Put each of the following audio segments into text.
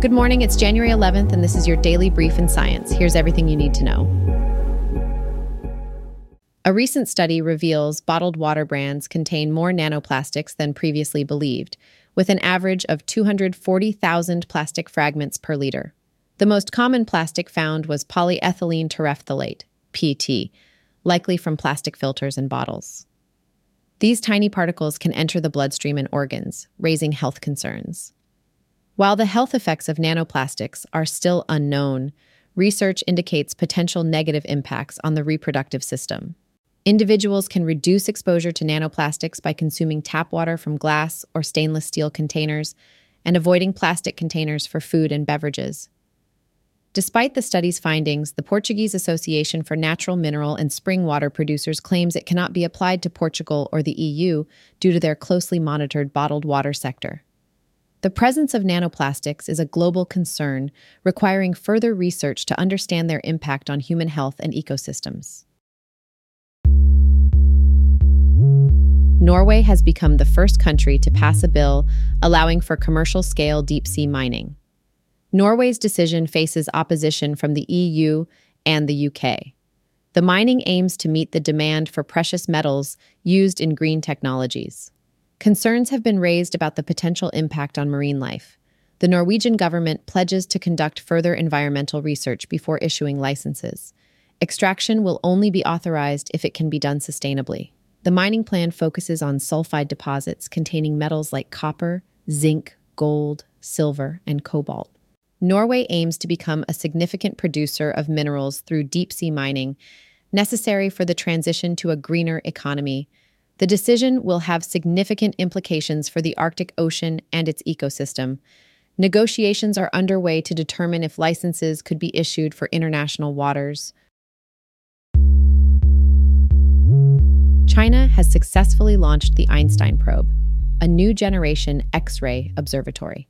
Good morning, it's January 11th, and this is your daily brief in science. Here's everything you need to know. A recent study reveals bottled water brands contain more nanoplastics than previously believed, with an average of 240,000 plastic fragments per liter. The most common plastic found was polyethylene terephthalate, PT, likely from plastic filters and bottles. These tiny particles can enter the bloodstream and organs, raising health concerns. While the health effects of nanoplastics are still unknown, research indicates potential negative impacts on the reproductive system. Individuals can reduce exposure to nanoplastics by consuming tap water from glass or stainless steel containers and avoiding plastic containers for food and beverages. Despite the study's findings, the Portuguese Association for Natural Mineral and Spring Water Producers claims it cannot be applied to Portugal or the EU due to their closely monitored bottled water sector. The presence of nanoplastics is a global concern, requiring further research to understand their impact on human health and ecosystems. Norway has become the first country to pass a bill allowing for commercial scale deep sea mining. Norway's decision faces opposition from the EU and the UK. The mining aims to meet the demand for precious metals used in green technologies. Concerns have been raised about the potential impact on marine life. The Norwegian government pledges to conduct further environmental research before issuing licenses. Extraction will only be authorized if it can be done sustainably. The mining plan focuses on sulfide deposits containing metals like copper, zinc, gold, silver, and cobalt. Norway aims to become a significant producer of minerals through deep sea mining, necessary for the transition to a greener economy the decision will have significant implications for the Arctic Ocean and its ecosystem. Negotiations are underway to determine if licenses could be issued for international waters. China has successfully launched the Einstein probe, a new generation X ray observatory.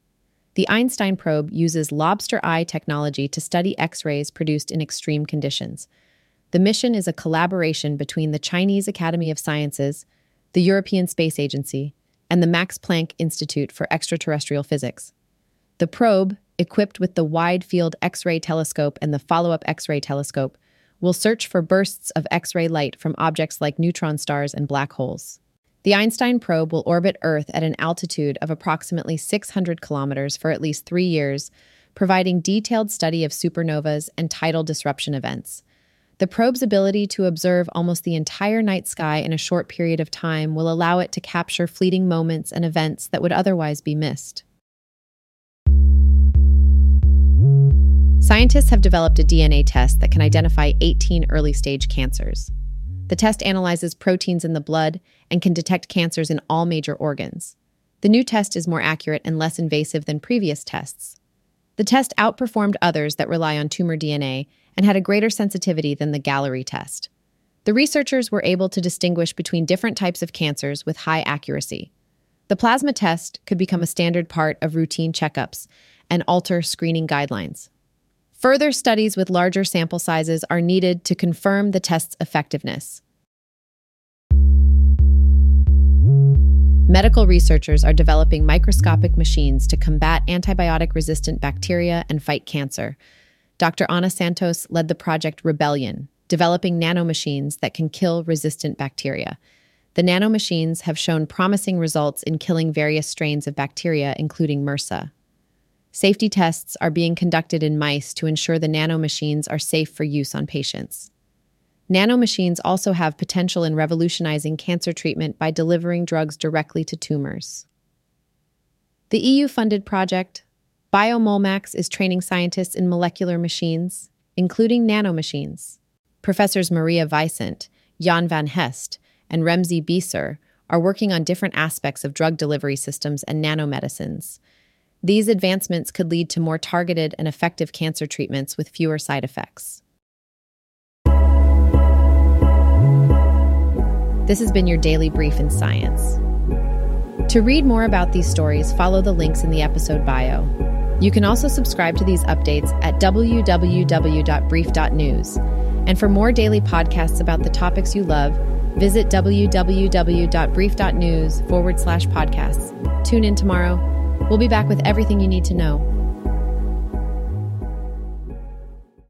The Einstein probe uses lobster eye technology to study X rays produced in extreme conditions. The mission is a collaboration between the Chinese Academy of Sciences, the European Space Agency, and the Max Planck Institute for Extraterrestrial Physics. The probe, equipped with the Wide Field X ray telescope and the follow up X ray telescope, will search for bursts of X ray light from objects like neutron stars and black holes. The Einstein probe will orbit Earth at an altitude of approximately 600 kilometers for at least three years, providing detailed study of supernovas and tidal disruption events. The probe's ability to observe almost the entire night sky in a short period of time will allow it to capture fleeting moments and events that would otherwise be missed. Scientists have developed a DNA test that can identify 18 early stage cancers. The test analyzes proteins in the blood and can detect cancers in all major organs. The new test is more accurate and less invasive than previous tests. The test outperformed others that rely on tumor DNA and had a greater sensitivity than the Galleri test. The researchers were able to distinguish between different types of cancers with high accuracy. The plasma test could become a standard part of routine checkups and alter screening guidelines. Further studies with larger sample sizes are needed to confirm the test's effectiveness. Medical researchers are developing microscopic machines to combat antibiotic resistant bacteria and fight cancer, Dr. Ana Santos led the project Rebellion, developing nanomachines that can kill resistant bacteria. The nanomachines have shown promising results in killing various strains of bacteria, including MRSA. Safety tests are being conducted in mice to ensure the nanomachines are safe for use on patients. Nanomachines also have potential in revolutionizing cancer treatment by delivering drugs directly to tumors. The EU funded project, BioMolMacs is training scientists in molecular machines, including nanomachines. Professors Maria Vicent, Jan van Hest, and Remzi Becer are working on different aspects of drug delivery systems and nanomedicines. These advancements could lead to more targeted and effective cancer treatments with fewer side effects. This has been your daily brief in science. To read more about these stories, follow the links in the episode bio. You can also subscribe to these updates at www.brief.news. And for more daily podcasts about the topics you love, visit www.brief.news forward slash podcasts. Tune in tomorrow. We'll be back with everything you need to know.